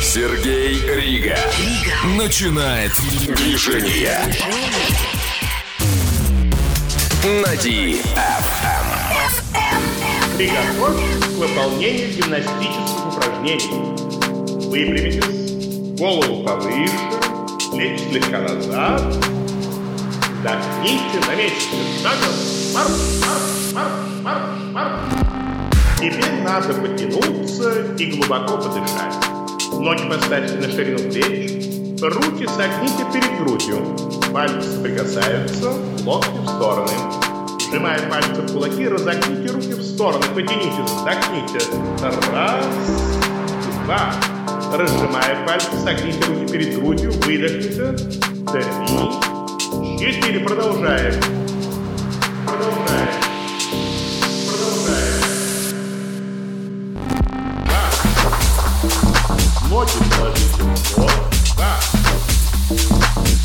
Сергей Рига. Начинает движение. На DFM. Приготовьтесь к выполнению гимнастических упражнений. Выпрямитесь, голову повыше, плечи слегка назад. Вдохните на месте шагом. Марш, марш, марш, марш, марш. Теперь надо потянуться и глубоко подышать. Ноги поставьте на ширину плеч, руки согните перед грудью. Пальцы соприкасаются, локти в стороны. Сжимая пальцы в кулаки, разогните руки в стороны, потянитесь, вдохните. Раз, два. Разжимая пальцы, согните руки перед грудью, выдохните. Три, четыре. Продолжаем. Продолжаем. Ноги положите в пол. Два.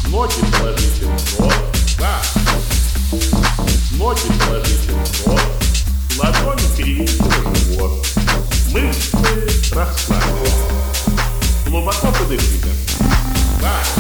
Ноги положите в рот. Да. Ноги положите в рот. Ладони переведите на живот. Мышцы расслабьте. Глубоко подышите. Да.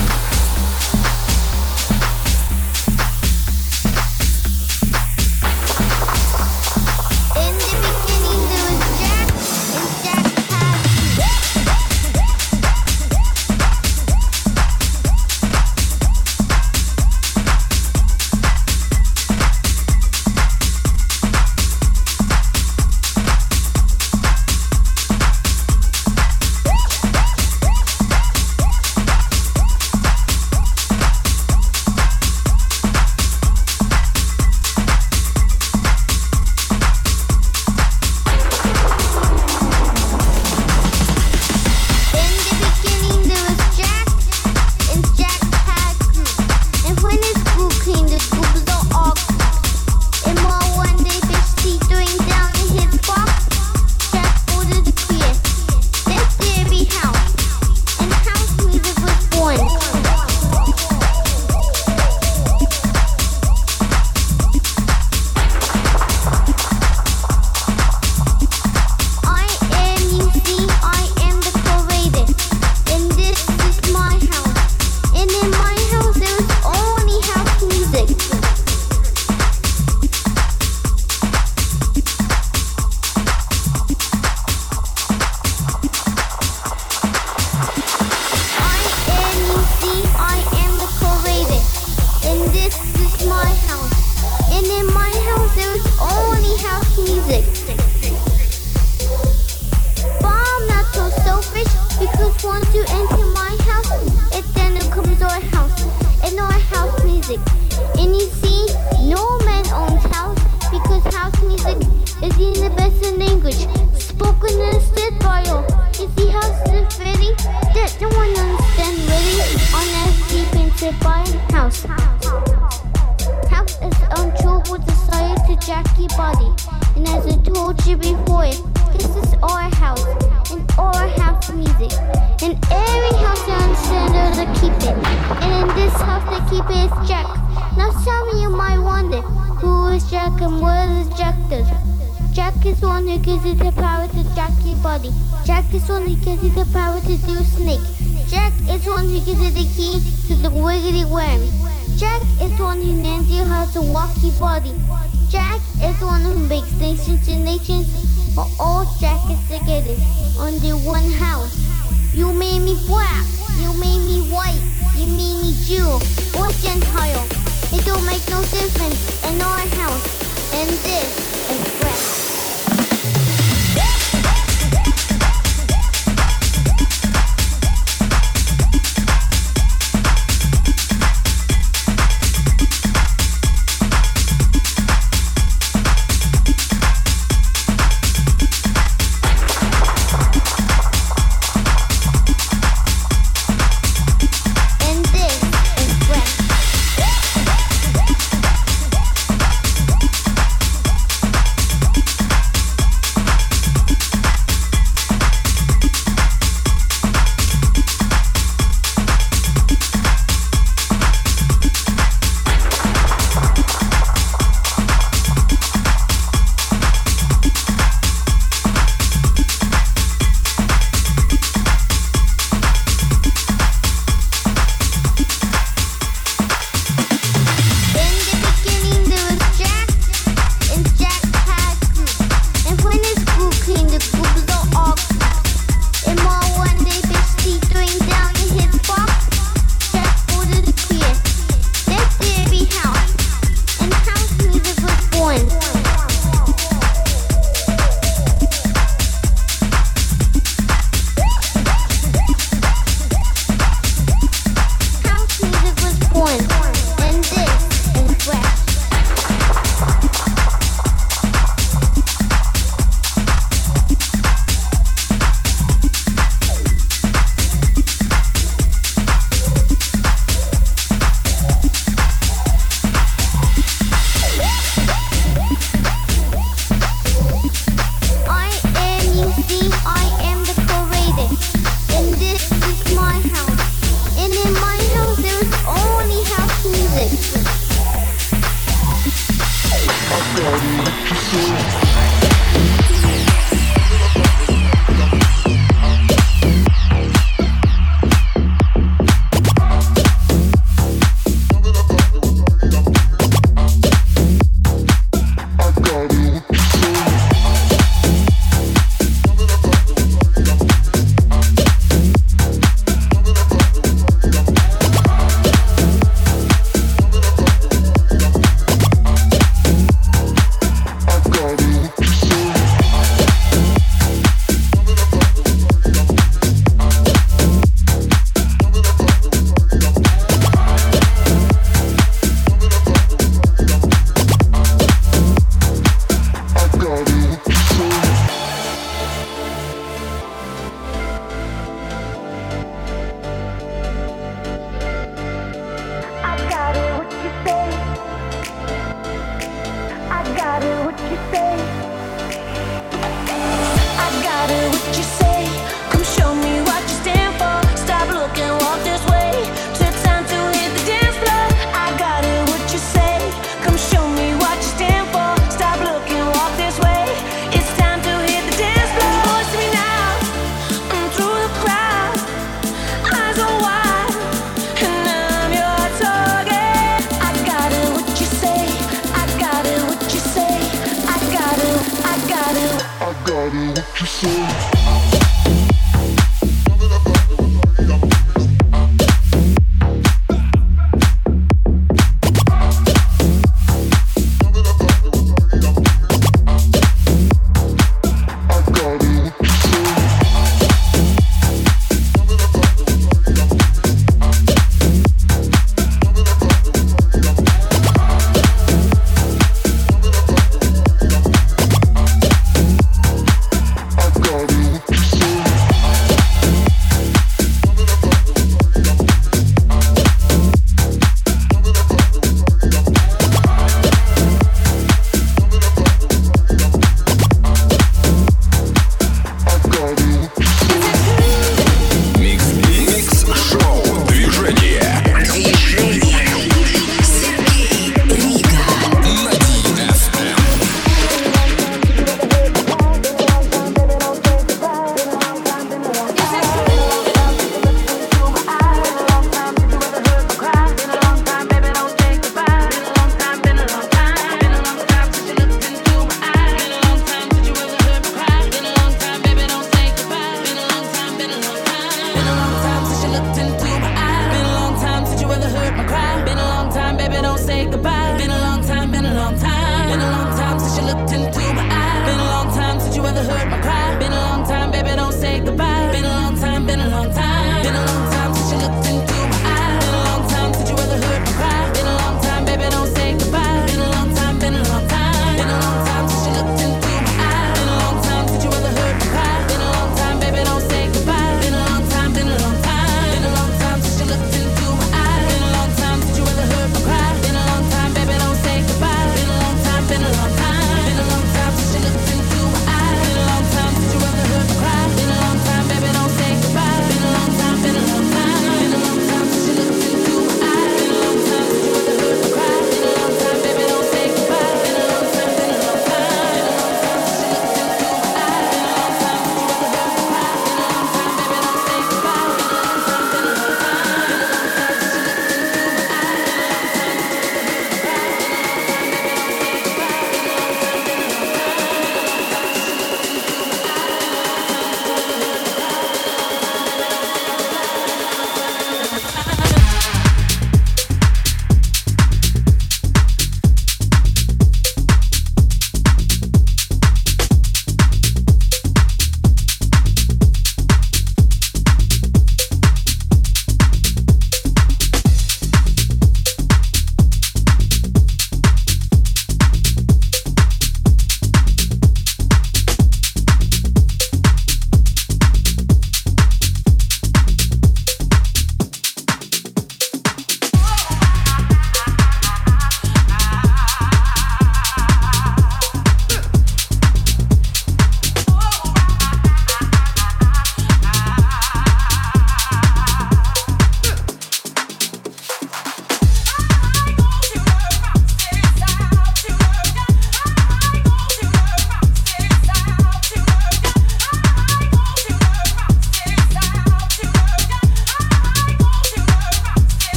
One who gives the key to the wiggly worm. Jack is one who learns you how to walk your body. Jack is the one who makes nations to nations, but all Jack is together under one house. You made me black, you made me white, you made me Jew or Gentile. It don't make no difference in our house. And this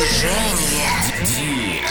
Движение.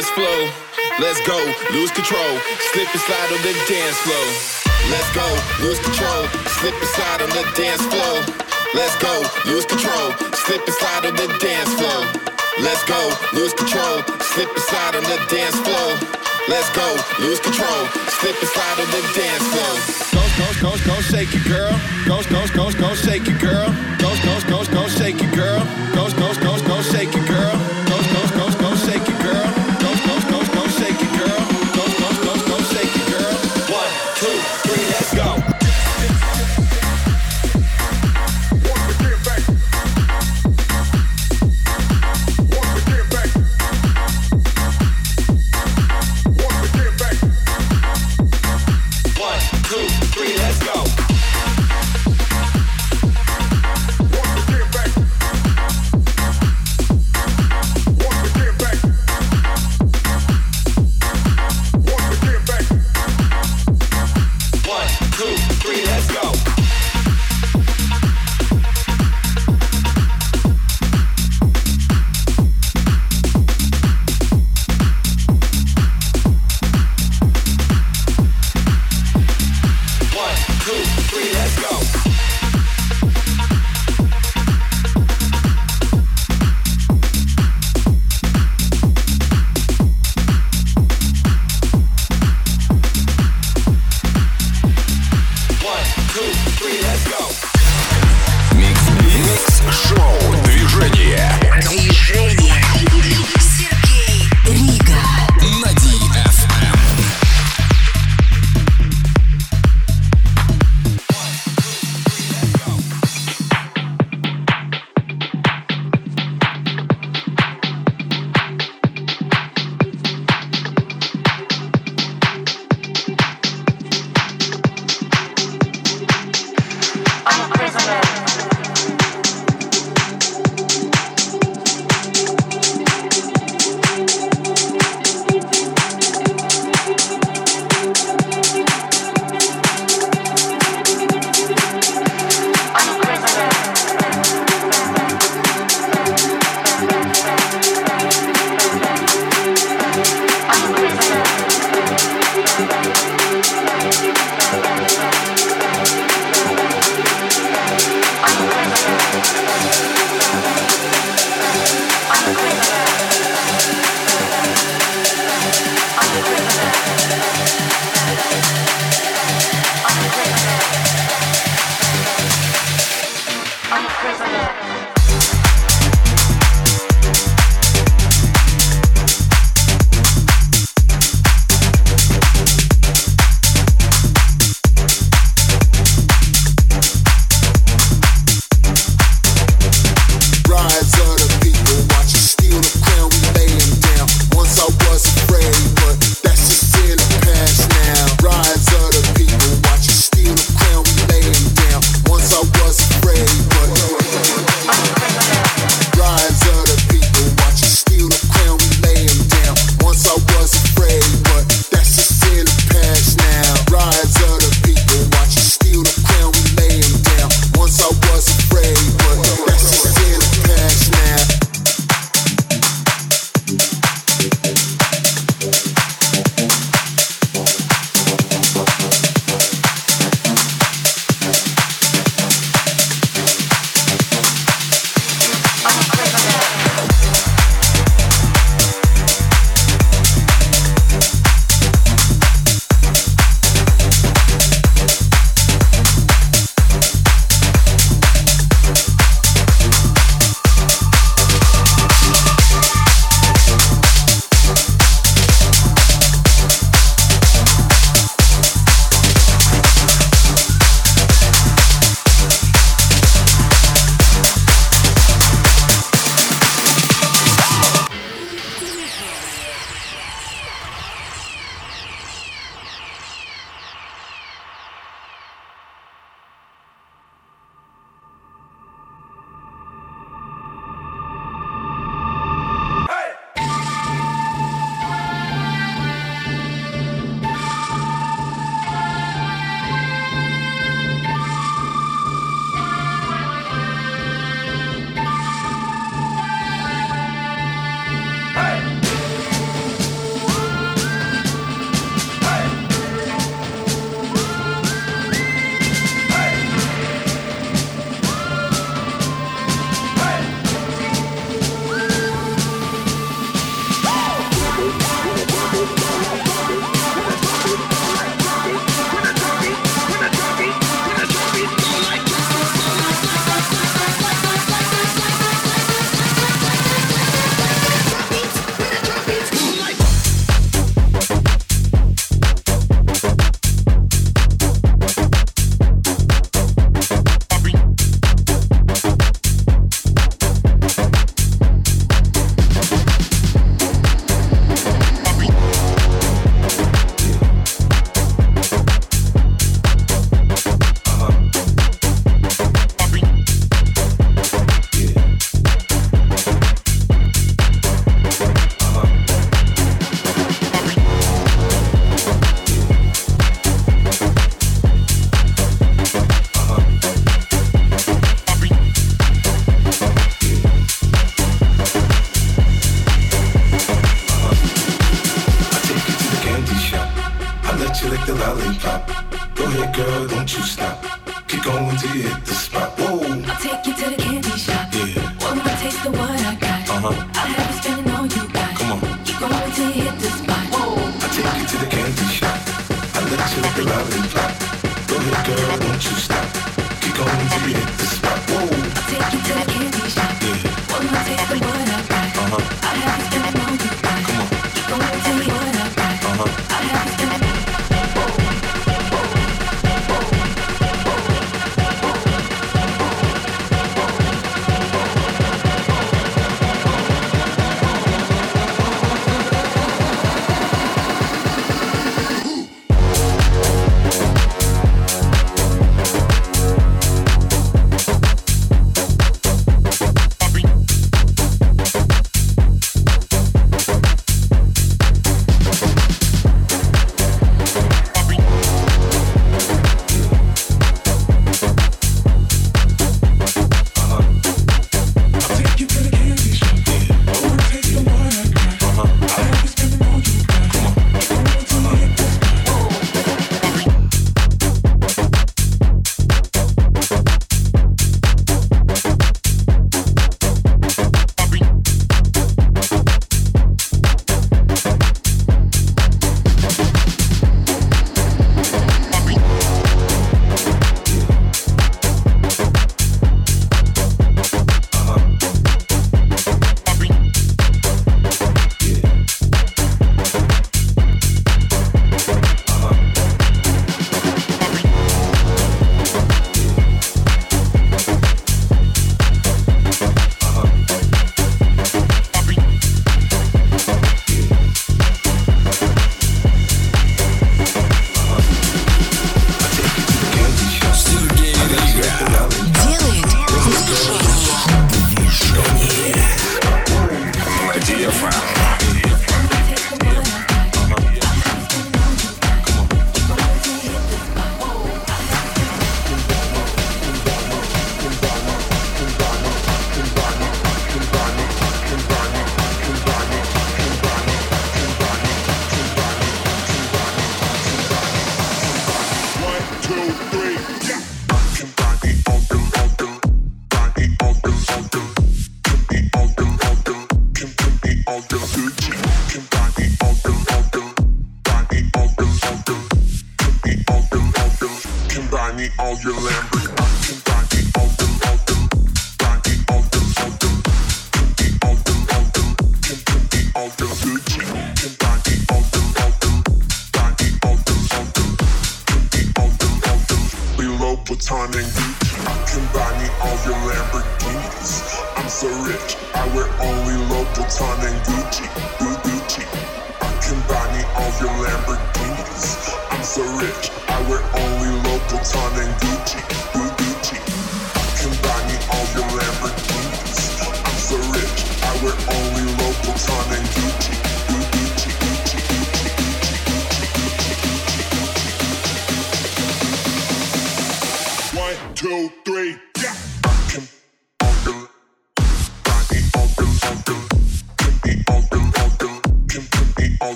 Dance floor. Let's go, lose control, slip and slide on the dance floor. Let's go, lose control, slip and slide on the dance floor. Let's go, lose control, slip and slide on the dance floor. Let's go, lose control, slip and slide on the dance floor. Let's go, lose control, slip and slide on the dance floor. Go, go, go, go, shake it, girl. Go, go, go, go, shake it, girl. Go, go, go, go, shake it, girl. Go, go, go, go, shake it, girl.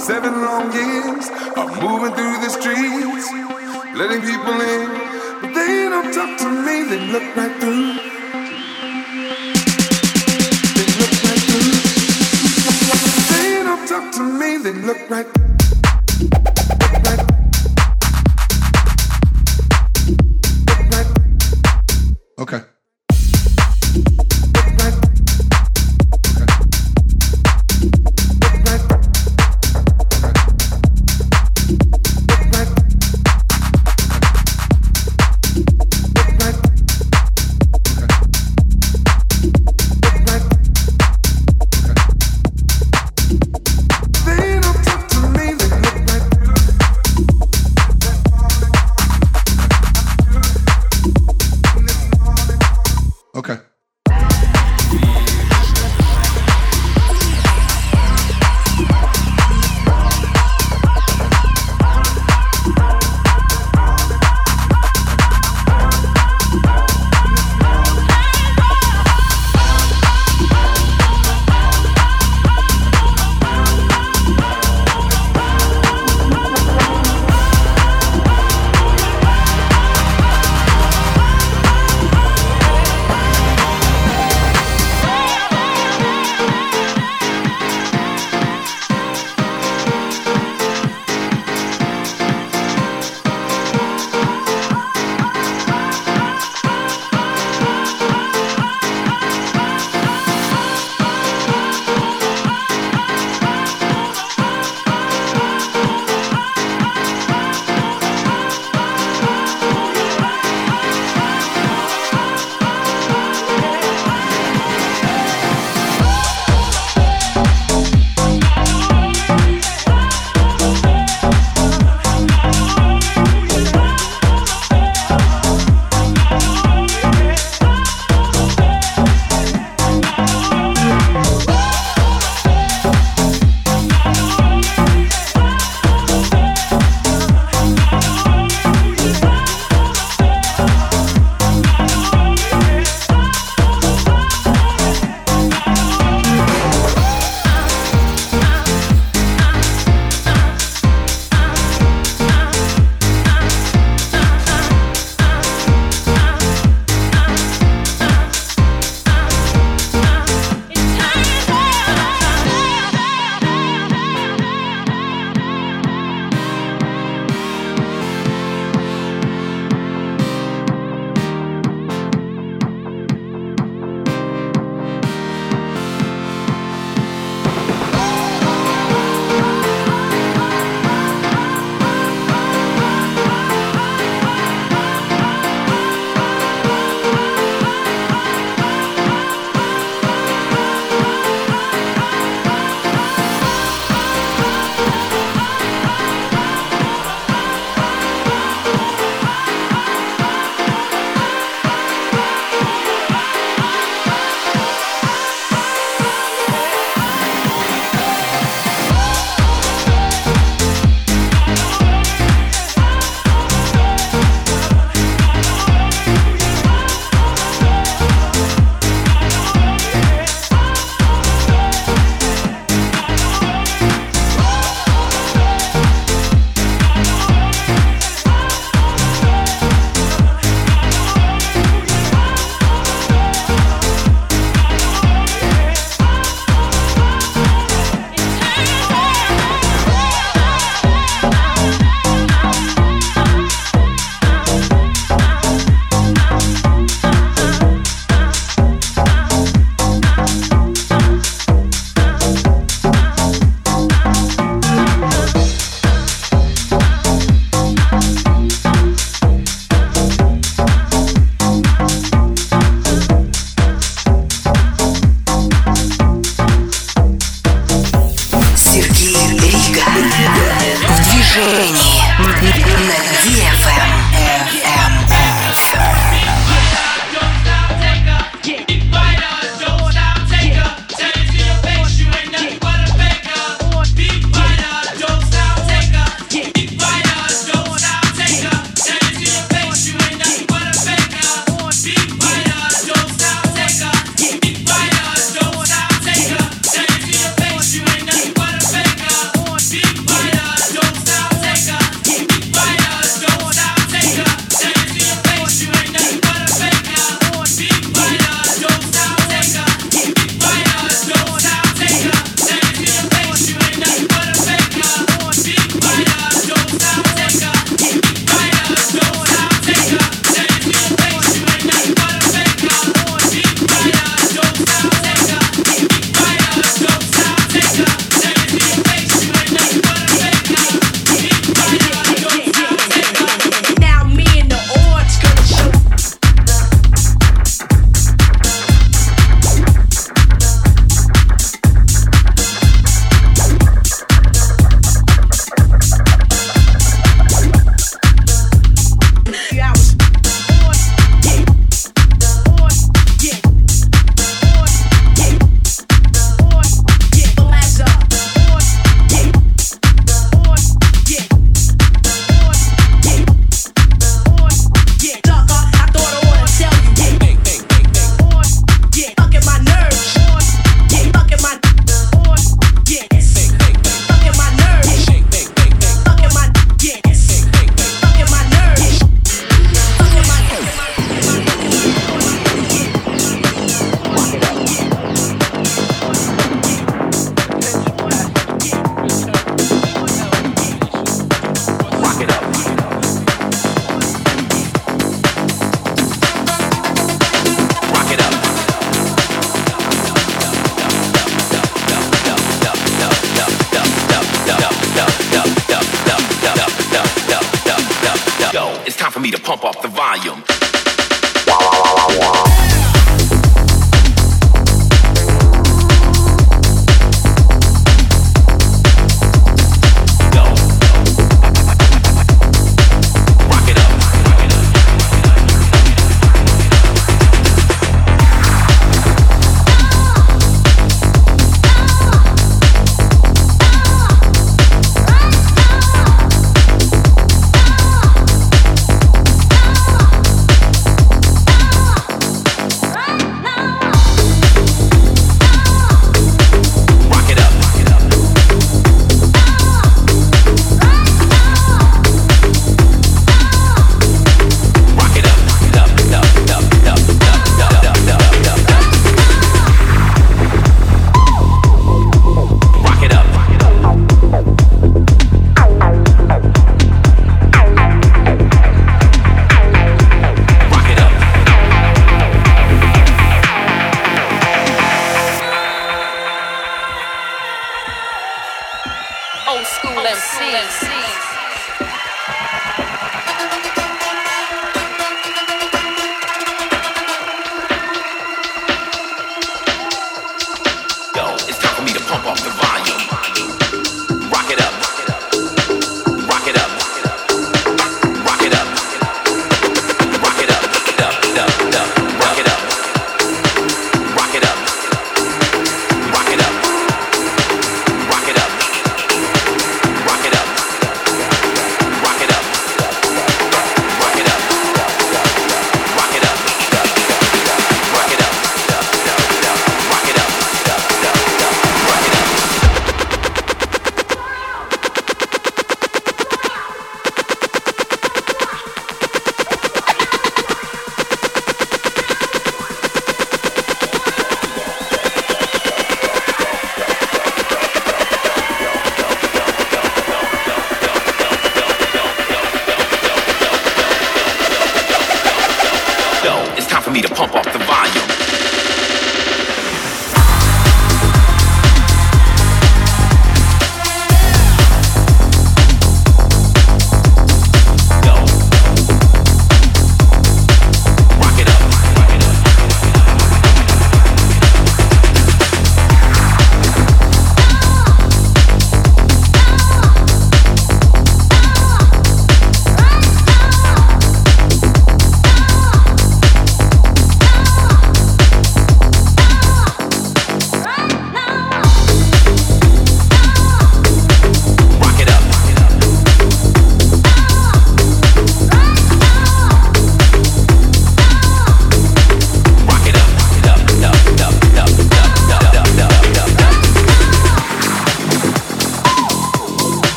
Seven long years of moving through the streets, letting people in, but they don't talk to me. They look right through. They look right through. They don't talk to me. They look right through.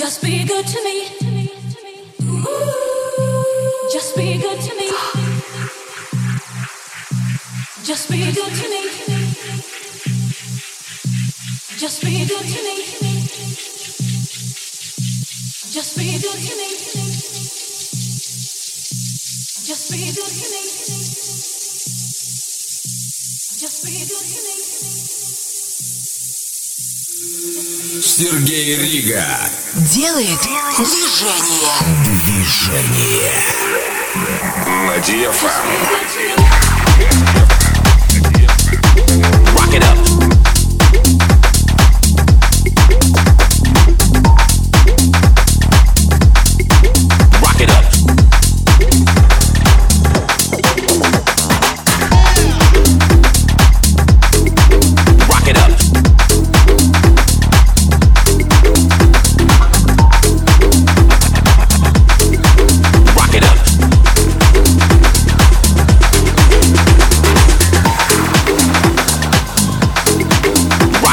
Just be good to me. Just be good to me. Just be good to me. Just be good to me. Just be good to me. Just be good to me. Just be good to me. Сергей Рига делает движение. Движение. Надеюсь. Rock it up.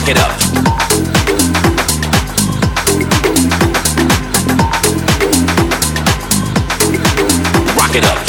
Pick it up. Rock it up.